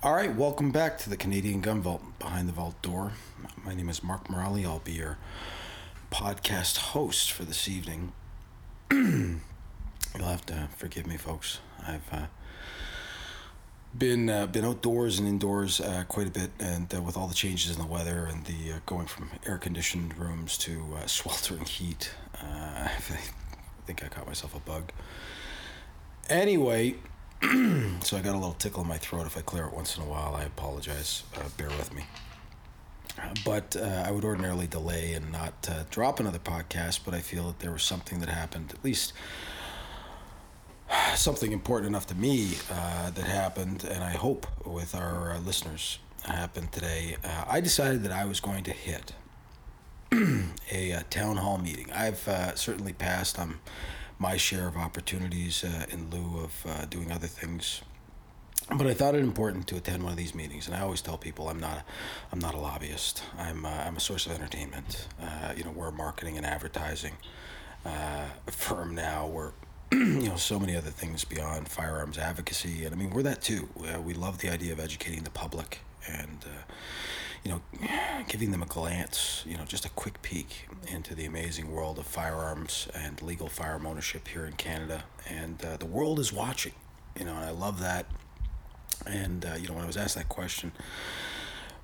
All right, welcome back to the Canadian Gun Vault behind the vault door. My name is Mark Morali. I'll be your podcast host for this evening. You'll have to forgive me, folks. I've uh, been uh, been outdoors and indoors uh, quite a bit, and uh, with all the changes in the weather and the uh, going from air conditioned rooms to uh, sweltering heat, I think I caught myself a bug. Anyway, so I got a little tickle in my throat. If I clear it once in a while, I apologize. Uh, bear with me. But uh, I would ordinarily delay and not uh, drop another podcast, but I feel that there was something that happened, at least something important enough to me uh, that happened, and I hope with our uh, listeners happened today. I decided that I was going to hit a, uh town hall meeting. I've certainly passed on my share of opportunities uh, in lieu of uh, doing other things. But I thought it important to attend one of these meetings, and I always tell people I'm not, I'm not a lobbyist. I'm, uh, I'm a source of entertainment. Uh, you know, we're a marketing and advertising uh, firm now. We're, you know, so many other things beyond firearms advocacy, and I mean, we're that too. Uh, we love the idea of educating the public and, you know, giving them a glance, you know, just a quick peek into the amazing world of firearms and legal firearm ownership here in Canada. And uh, the world is watching, you know, and I love that. And, uh, you know, when I was asked that question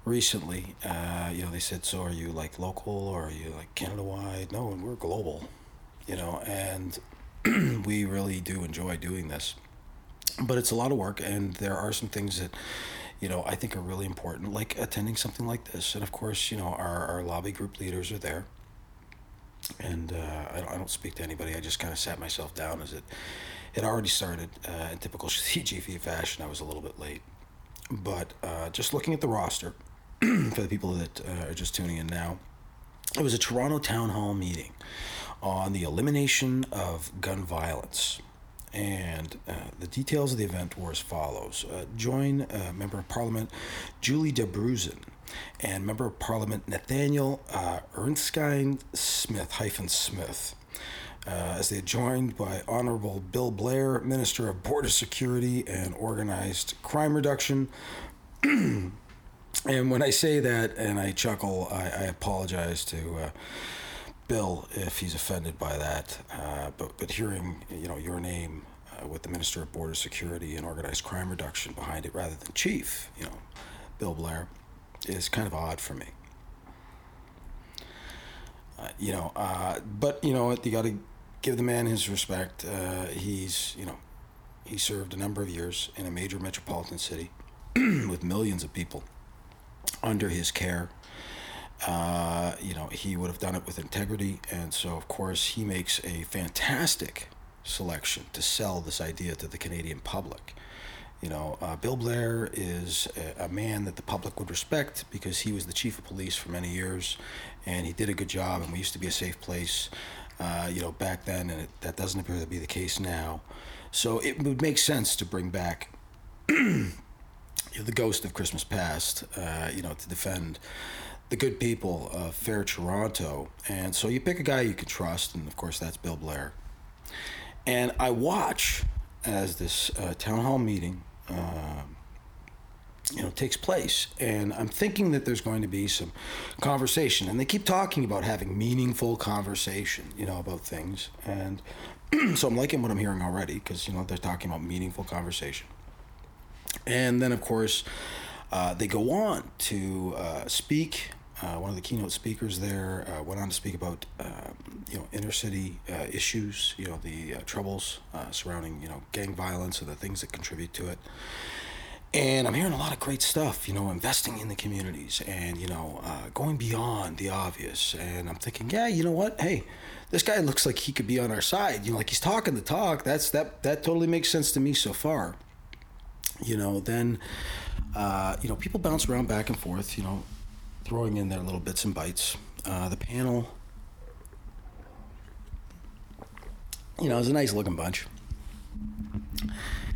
recently, uh, you know, they said, so are you like local or are you like Canada wide? No, and we're global, you know, and we really do enjoy doing this. But it's a lot of work, and there are some things that, you know, I think are really important, like attending something like this. And of course, you know, our, our lobby group leaders are there. And uh, I, don't, I don't speak to anybody. I just kind of sat myself down as it it already started uh, in typical CGV fashion. I was a little bit late. But uh, just looking at the roster, for the people that uh, are just tuning in now, it was a Toronto Town Hall meeting on the elimination of gun violence. And uh, the details of the event were as follows. Uh, join uh, Member of Parliament Julie de Dabrusin and Member of Parliament Nathaniel uh, Erskine Smith hyphen Smith. Uh, as they are joined by Honorable Bill Blair, Minister of Border Security and Organized Crime Reduction, and when I say that and I chuckle, I, I apologize to uh, Bill if he's offended by that. Uh, but but hearing you know your name uh, with the Minister of Border Security and Organized Crime Reduction behind it rather than Chief, you know, Bill Blair, is kind of odd for me. Uh, you know, uh, but you know what? You got to give the man his respect. Uh, he's you know, he served a number of years in a major metropolitan city with millions of people under his care. Uh, you know, he would have done it with integrity, and so of course he makes a fantastic selection to sell this idea to the Canadian public. You know, uh, Bill Blair is a, a man that the public would respect because he was the chief of police for many years, and he did a good job, and we used to be a safe place. Uh, you know, back then, and it, that doesn't appear to be the case now. So it would make sense to bring back the ghost of Christmas past, uh, you know, to defend the good people of fair Toronto. And so you pick a guy you can trust, and of course that's Bill Blair. And I watch as this uh, town hall meeting, uh, you know, takes place, and I'm thinking that there's going to be some conversation, and they keep talking about having meaningful conversation, you know, about things, and so I'm liking what I'm hearing already because you know they're talking about meaningful conversation. And then, of course, uh, they go on to uh, speak. Uh, one of the keynote speakers there uh, went on to speak about, uh, you know, inner city issues, you know, the troubles surrounding, you know, gang violence and the things that contribute to it. And I'm hearing a lot of great stuff, you know, investing in the communities and, you know, going beyond the obvious. And I'm thinking, yeah, you know what? Hey, this guy looks like he could be on our side. You know, like he's talking the talk. That's that that totally makes sense to me so far you know, then, uh, you know, people bounce around back and forth, you know, throwing in their little bits and bites. Uh, the panel, you know, is a nice looking bunch.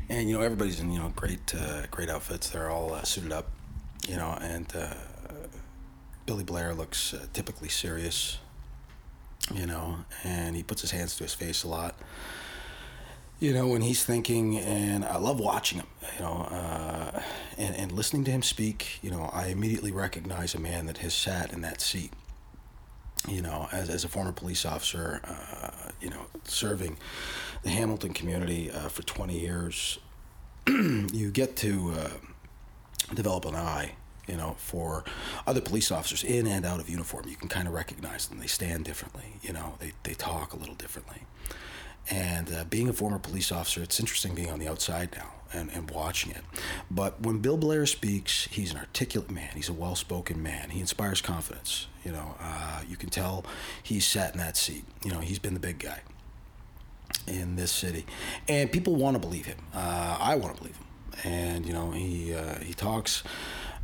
And, you know, everybody's in, you know, great, uh, great outfits. They're all uh, suited up, you know, and uh, Billy Blair looks uh, typically serious, you know, and he puts his hands to his face a lot you know, when he's thinking, and I love watching him, you know, uh, and, and listening to him speak, you know, I immediately recognize a man that has sat in that seat. You know, as, as a former police officer, uh, you know, serving the Hamilton community uh, for 20 years, you get to uh, develop an eye you know, for other police officers in and out of uniform. You can kind of recognize them. They stand differently, you know, they, they talk a little differently. And uh, being a former police officer, it's interesting being on the outside now and, and watching it. But when Bill Blair speaks, he's an articulate man. He's a well spoken man. He inspires confidence. You know, uh, you can tell he's sat in that seat. You know, he's been the big guy in this city. And people want to believe him. Uh, I want to believe him. And, you know, he, uh, he talks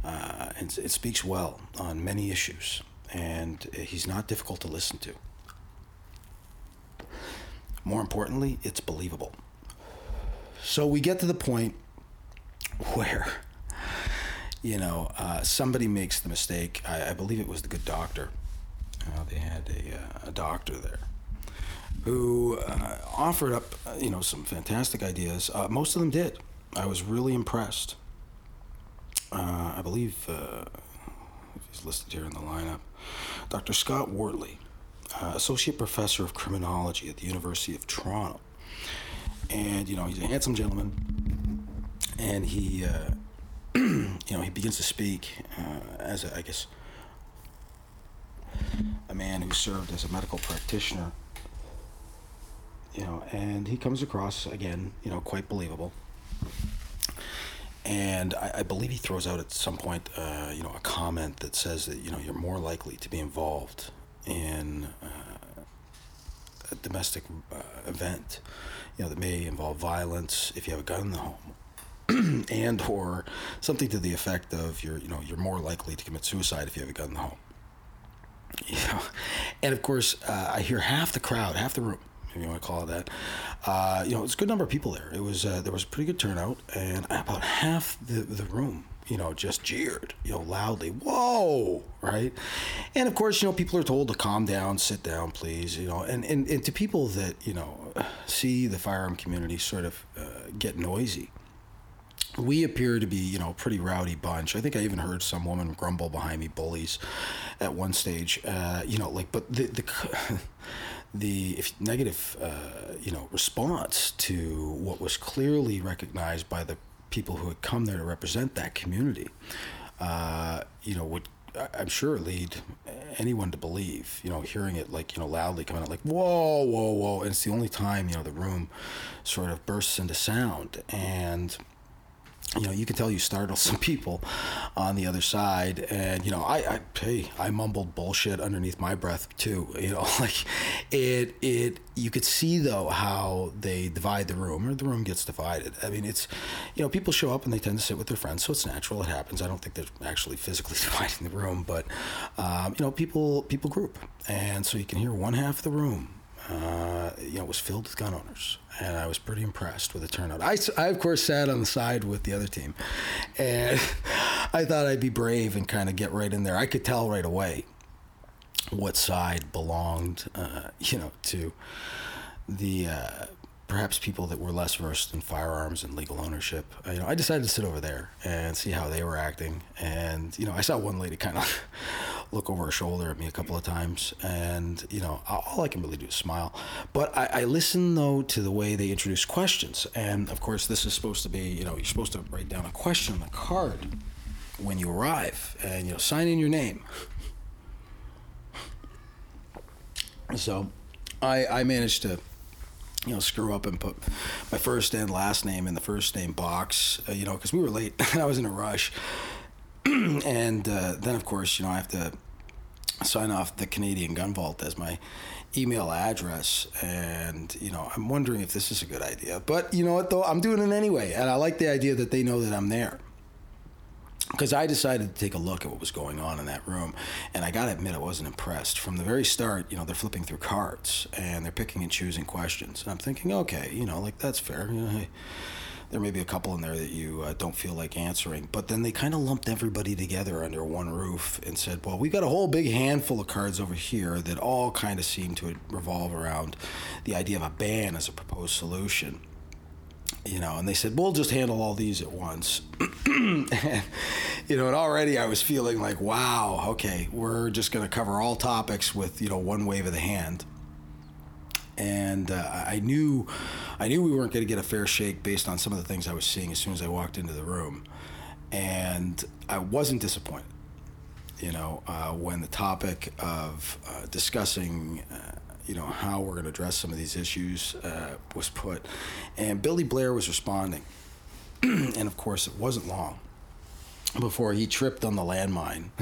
uh, and it speaks well on many issues. And he's not difficult to listen to. More importantly, it's believable. So we get to the point where, you know, uh, somebody makes the mistake. I, I, believe it was the good doctor. Uh, they had a, uh, a, doctor there who uh, offered up, uh, you know, some fantastic ideas. Uh, most of them did. I was really impressed. I believe he's listed here in the lineup. Dr. Scott Wortley uh, associate professor of criminology at the University of Toronto. And, you know, he's a handsome gentleman. And he, uh, you know, he begins to speak uh, as, a, I guess, a man who served as a medical practitioner. You know, and he comes across, again, you know, quite believable and I, I, believe he throws out at some point, uh, you know, a comment that says that you know you're more likely to be involved in uh, a domestic uh, event, you know, that may involve violence if you have a gun in the home, and or something to the effect of you're, you know, you're more likely to commit suicide if you have a gun in the home. You know, and of course, uh, I hear half the crowd, half the room, if you want to call it that. Uh, you know, it's a good number of people there. It was uh, there was a pretty good turnout, and about half the the room you know, just jeered, you know, loudly, whoa, right? And of course, you know, people are told to calm down, sit down, please, you know, and, and, and to people that, you know, see the firearm community sort of uh, get noisy, we appear to be, you know, a pretty rowdy bunch. I think I even heard some woman grumble behind me, bullies, at one stage. Uh, you know, like, but the the the negative, uh, you know, response to what was clearly recognized by the people who had come there to represent that community, uh, you know, would I'm sure lead anyone to believe, you know, hearing it like, you know, loudly coming out like, whoa, whoa, whoa. And it's the only time, you know, the room sort of bursts into sound. And, you know, you can tell you startled some people on the other side. And, you know, I, I, hey, I mumbled bullshit underneath my breath too. You know, like it, it, you could see though how they divide the room or the room gets divided. I mean, it's, you know, people show up and they tend to sit with their friends. So it's natural. It happens. I don't think they're actually physically dividing the room, but, um, you know, people, people group. And so you can hear one half of the room uh, you know, it was filled with gun owners, and I was pretty impressed with the turnout. I, I of course sat on the side with the other team, and I thought I'd be brave and kind of get right in there. I could tell right away what side belonged, uh, you know, to the uh, perhaps people that were less versed in firearms and legal ownership. Uh, you know, I decided to sit over there and see how they were acting, and you know, I saw one lady kind of look over her shoulder at me a couple of times, and you know, all I can really do is smile. But I, I listen though to the way they introduce questions, and of course, this is supposed to be, you know, you're supposed to write down a question on the card when you arrive, and you know, sign in your name. So, I I managed to you know, screw up and put my first and last name in the first name box, uh, you know, because we were late and I was in a rush. and uh, then, of course, you know, I have to sign off the Canadian Gun Vault as my email address. And, you know, I'm wondering if this is a good idea. But you know what, though? I'm doing it anyway. And I like the idea that they know that I'm there. Because I decided to take a look at what was going on in that room. And I got to admit, I wasn't impressed. From the very start, you know, they're flipping through cards and they're picking and choosing questions. And I'm thinking, okay, you know, like that's fair. You know, hey, there may be a couple in there that you uh, don't feel like answering. But then they kind of lumped everybody together under one roof and said, well, we got a whole big handful of cards over here that all kind of seem to revolve around the idea of a ban as a proposed solution. you know, and they said, we'll just handle all these at once. and, you know, and already I was feeling like, wow, okay, we're just going to cover all topics with, you know, one wave of the hand. And uh, I knew, I knew we weren't going to get a fair shake based on some of the things I was seeing as soon as I walked into the room, and I wasn't disappointed. You know, uh, when the topic of uh, discussing uh, you know how we're going to address some of these issues uh, was put, and Billy Blair was responding, and of course it wasn't long before he tripped on the landmine.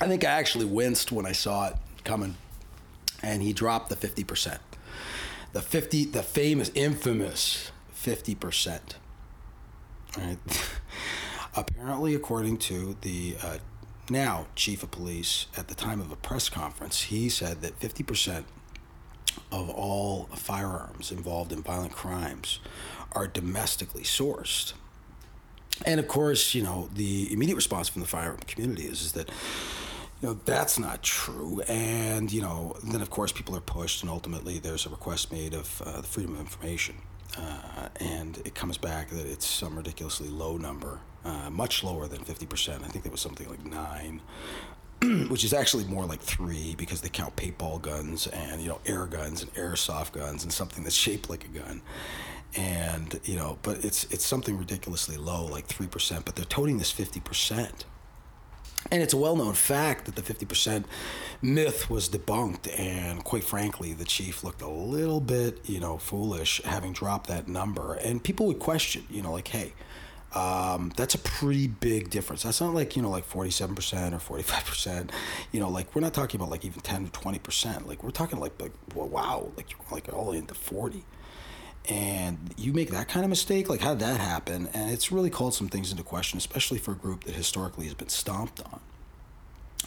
I think I actually winced when I saw it coming, and he dropped the fifty percent, the fifty, the famous, infamous fifty percent. Right. Apparently, according to the uh, now chief of police, at the time of a press conference, he said that 50% of all firearms involved in violent crimes are domestically sourced. And of course, you know, the immediate response from the firearm community is, is that, you know, that's not true. And, you know, then of course people are pushed, and ultimately there's a request made of uh, the Freedom of Information. Uh, and it comes back that it's some ridiculously low number uh, much lower than 50%. I think there was something like nine, which is actually more like three because they count paintball guns and, you know, air guns and airsoft guns and something that's shaped like a gun. And, you know, but it's, it's something ridiculously low, like 3%, but they're toting this 50%. And it's a well known fact that the 50% myth was debunked. And quite frankly, the chief looked a little bit, you know, foolish having dropped that number. And people would question, you know, like, hey, um, that's a pretty big difference. That's not like, you know, like 47% or 45%. You know, like we're not talking about like even 10 to 20%. Like we're talking like, like well, wow, like you're like all into 40. And you make that kind of mistake, like how did that happen? And it's really called some things into question, especially for a group that historically has been stomped on.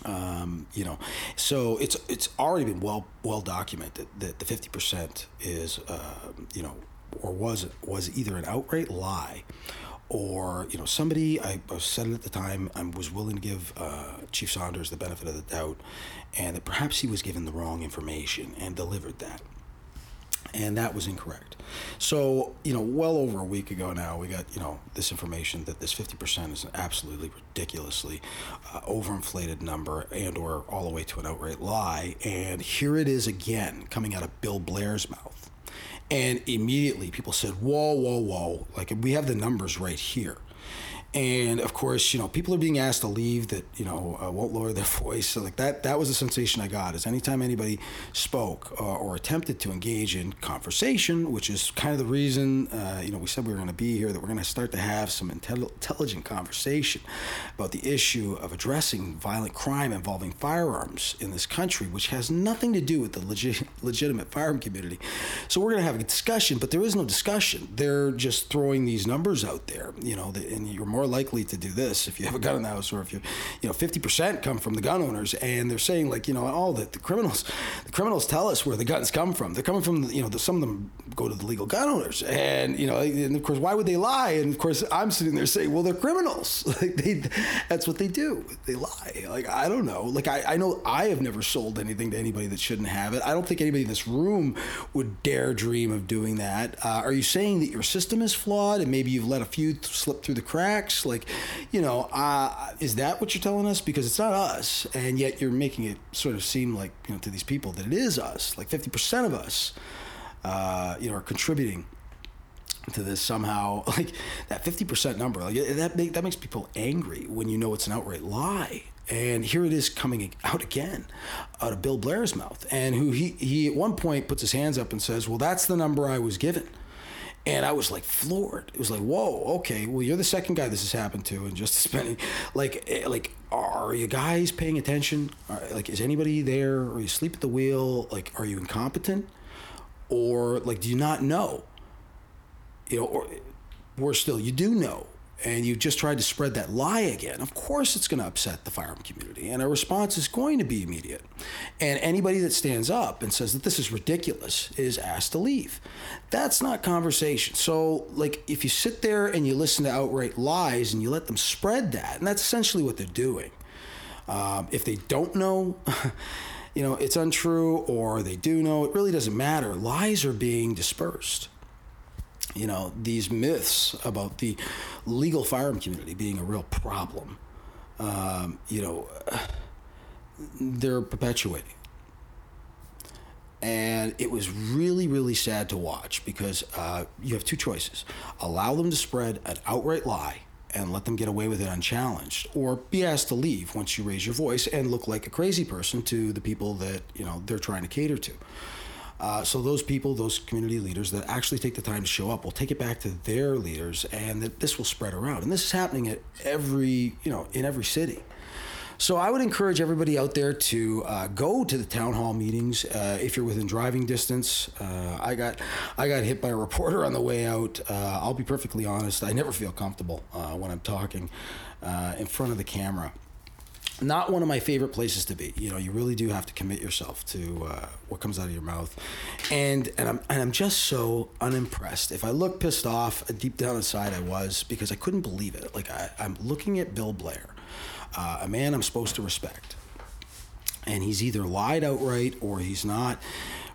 Um, you know, so it's it's already been well well documented that the fifty percent is, uh, you know, or was was either an outright lie, or you know somebody I, said it at the time I was willing to give uh, Chief Saunders the benefit of the doubt, and that perhaps he was given the wrong information and delivered that, and that was incorrect. So you know, well over a week ago now, we got you know this information that this fifty percent is an absolutely ridiculously uh, overinflated number and or all the way to an outright lie, and here it is again coming out of Bill Blair's mouth and immediately people said, whoa, whoa, whoa. Like, we have the numbers right here. And of course, you know, people are being asked to leave that, you know, uh, won't lower their voice. So like that, that was the sensation I got is anytime anybody spoke uh, or attempted to engage in conversation, which is kind of the reason, uh, you know, we said we were going to be here, that we're going to start to have some intel- intelligent conversation about the issue of addressing violent crime involving firearms in this country, which has nothing to do with the legit- legitimate firearm community. So we're going to have a discussion, but there is no discussion. They're just throwing these numbers out there, you know, and you're more more likely to do this if you have a gun in the house or if you, you know, 50% come from the gun owners and they're saying like, you know, all the, the criminals, the criminals tell us where the guns come from. They're coming from, you know, the, some of them go to the legal gun owners and, you know, and of course, why would they lie? And of course, I'm sitting there saying, well, they're criminals. like they, that's what they do. They lie. Like, I don't know. Like, I, I know I have never sold anything to anybody that shouldn't have it. I don't think anybody in this room would dare dream of doing that. Uh, are you saying that your system is flawed and maybe you've let a few slip through the cracks? Like, you know, uh, is that what you're telling us? Because it's not us, and yet you're making it sort of seem like you know to these people that it is us. Like 50% of us, uh, you know, are contributing to this somehow. Like that 50% number, like that make, that makes people angry when you know it's an outright lie. And here it is coming out again out of Bill Blair's mouth. And who he, he at one point puts his hands up and says, Well, that's the number I was given. And I was like floored. It was like, whoa, okay. Well, you're the second guy this has happened to, and just spending, like, eh, like, are you guys paying attention? Are, like, is anybody there? Are you asleep at the wheel? Like, are you incompetent, or like, do you not know? You know, or worse still, you do know, and you just tried to spread that lie again, of course it's going to upset the firearm community. And a response is going to be immediate. And anybody that stands up and says that this is ridiculous is asked to leave. That's not conversation. So, like, if you sit there and you listen to outright lies and you let them spread that, and that's essentially what they're doing. Um, if they don't know, you know, it's untrue or they do know. It really doesn't matter. Lies are being dispersed. You know, these myths about the legal firearm community being a real problem, um, you know, they're perpetuating. And it was really, really sad to watch because uh, you have two choices allow them to spread an outright lie and let them get away with it unchallenged or be asked to leave once you raise your voice and look like a crazy person to the people that you know they're trying to cater to uh, so those people those community leaders that actually take the time to show up will take it back to their leaders and that this will spread around and this is happening at every you know in every city so I would encourage everybody out there to uh, go to the town hall meetings uh, if you're within driving distance. Uh, I got I got hit by a reporter on the way out. Uh, I'll be perfectly honest. I never feel comfortable uh, when I'm talking in front of the camera. Not one of my favorite places to be. You know, you really do have to commit yourself to what comes out of your mouth, and and I'm and I'm just so unimpressed. If I look pissed off, deep down inside I was because I couldn't believe it. Like I, I'm looking at Bill Blair uh, a man I'm supposed to respect. And he's either lied outright or he's not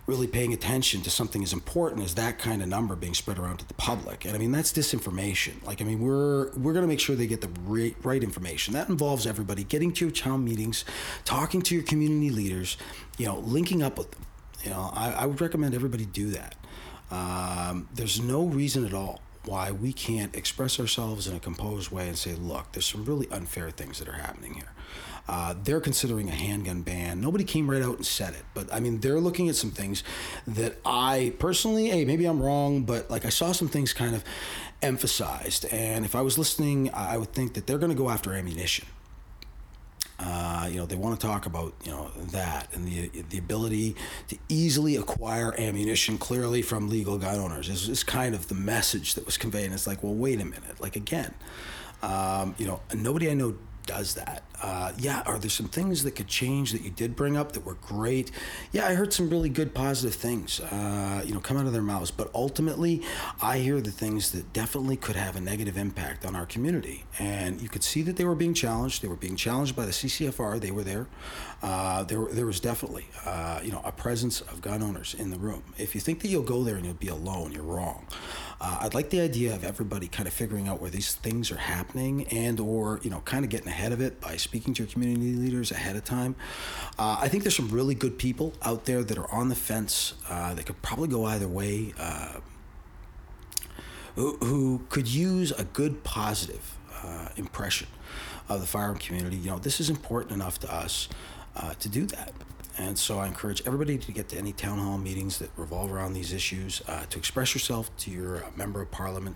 really paying attention to something as important as that kind of number being spread around to the public. And I mean that's disinformation. Like I mean we're we're going to make sure they get the right, right information. That involves everybody getting to your town meetings, talking to your community leaders, you know, linking up with them. You know, I, I would recommend everybody do that. Um, there's no reason at all why we can't express ourselves in a composed way and say, look, there's some really unfair things that are happening here. Uh, they're considering a handgun ban. Nobody came right out and said it, but I mean, they're looking at some things that I personally, hey, maybe I'm wrong, but like I saw some things kind of emphasized. And if I was listening, I would think that they're going to go after ammunition. Uh, you know, they want to talk about you know that and the the ability to easily acquire ammunition clearly from legal gun owners is, is kind of the message that was conveyed. And it's like, well, wait a minute. Like again, um, you know, nobody I know does that. Uh, yeah, are there some things that could change that you did bring up that were great? Yeah, I heard some really good positive things, uh, you know, come out of their mouths. But ultimately, I hear the things that definitely could have a negative impact on our community. And you could see that they were being challenged. They were being challenged by the CCFR. They were there. Uh, there, there was definitely, uh, you know, a presence of gun owners in the room. If you think that you'll go there and you'll be alone, you're wrong. Uh, I'd like the idea of everybody kind of figuring out where these things are happening and or you know kind of getting ahead of it by speaking to your community leaders ahead of time. Uh, I think there's some really good people out there that are on the fence uh, that could probably go either way. Uh, who, could use a good positive uh, impression of the firearm community? You know, this is important enough to us uh, to do that. And so I encourage everybody to get to any town hall meetings that revolve around these issues, uh, to express yourself to your uh, member of parliament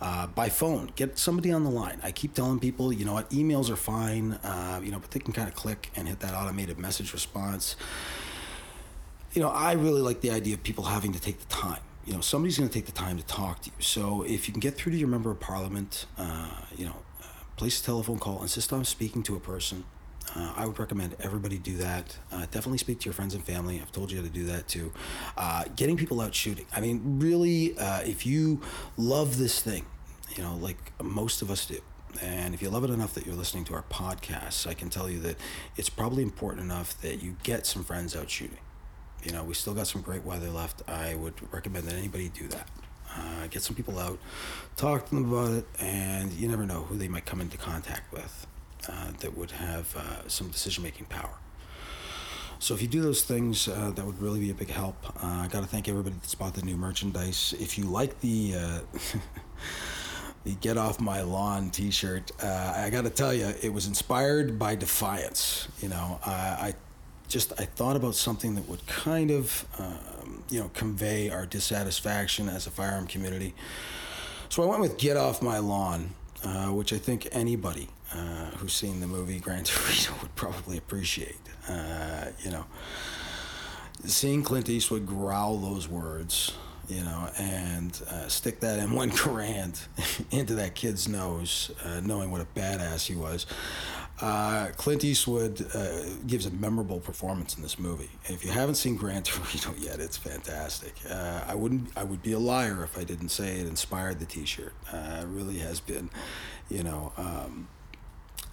uh, by phone. Get somebody on the line. I keep telling people, you know what, emails are fine, uh, you know, but they can kind of click and hit that automated message response. You know, I really like the idea of people having to take the time. You know, somebody's going to take the time to talk to you. So if you can get through to your member of parliament, uh, you know, uh, place a telephone call, insist on speaking to a person uh, I would recommend everybody do that. Uh, definitely speak to your friends and family. I've told you how to do that too. Uh, getting people out shooting. I mean, really, uh, if you love this thing, you know, like most of us do, and if you love it enough that you're listening to our podcast, I can tell you that it's probably important enough that you get some friends out shooting. You know, we still got some great weather left. I would recommend that anybody do that. Uh, get some people out, talk to them about it, and you never know who they might come into contact with. Uh, that would have uh, some decision making power. So if you do those things, uh, that would really be a big help. Uh, I got to thank everybody that's bought the new merchandise. If you like the uh, the "Get Off My Lawn" T-shirt, I got to tell you, it was inspired by defiance. You know, I just I thought about something that would kind of um, you know convey our dissatisfaction as a firearm community. So I went with "Get Off My Lawn," which I think anybody uh, who's seen the movie Gran Torino would probably appreciate. Uh, you know, seeing Clint Eastwood growl those words, you know, and uh, stick that M1 Garand into that kid's nose, uh, knowing what a badass he was. Uh, Clint Eastwood gives a memorable performance in this movie. if you haven't seen Gran Torino yet, it's fantastic. I wouldn't. I would be a liar if I didn't say it inspired the T-shirt. it really has been, you know. Um,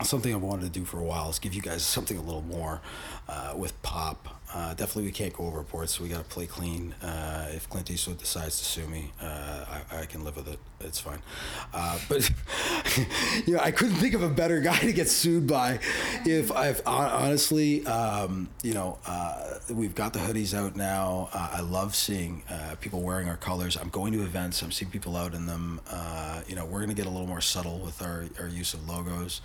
something I've wanted to do for a while is give you guys something a little more uh, with pop. Uh, definitely, we can't go overboard, so we got to play clean. Uh, if Clint Eastwood decides to sue me, uh, I, I, can live with it. It's fine. Uh, but you know, I couldn't think of a better guy to get sued by. If I've honestly, um, you know, uh, we've got the hoodies out now. I love seeing people wearing our colors. I'm going to events. I'm seeing people out in them. you know, we're going to get a little more subtle with our, our use of logos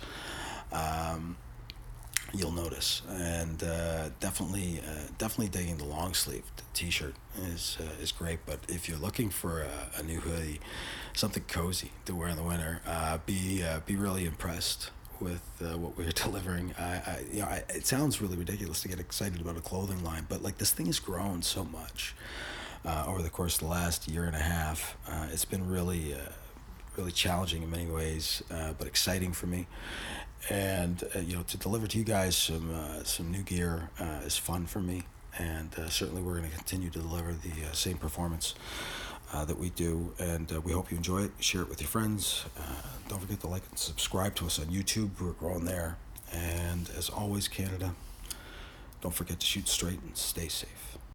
um, you'll notice. And uh, definitely, uh, definitely digging the long sleeve T-shirt is uh, is great. But if you're looking for a, a, new hoodie, something cozy to wear in the winter, uh, be uh, be really impressed with uh, what we're delivering. I, I you know, I, it sounds really ridiculous to get excited about a clothing line, but like this thing has grown so much. over the course of the last year and a half, it's been really, really challenging in many ways, but exciting for me and uh, you know to deliver to you guys some uh, some new gear uh, is fun for me. And uh, certainly we're going to continue to deliver the uh, same performance uh, that we do. And we hope you enjoy it. Share it with your friends. Don't forget to like and subscribe to us on youtube. We're growing there. And as always canada don't forget to shoot straight and stay safe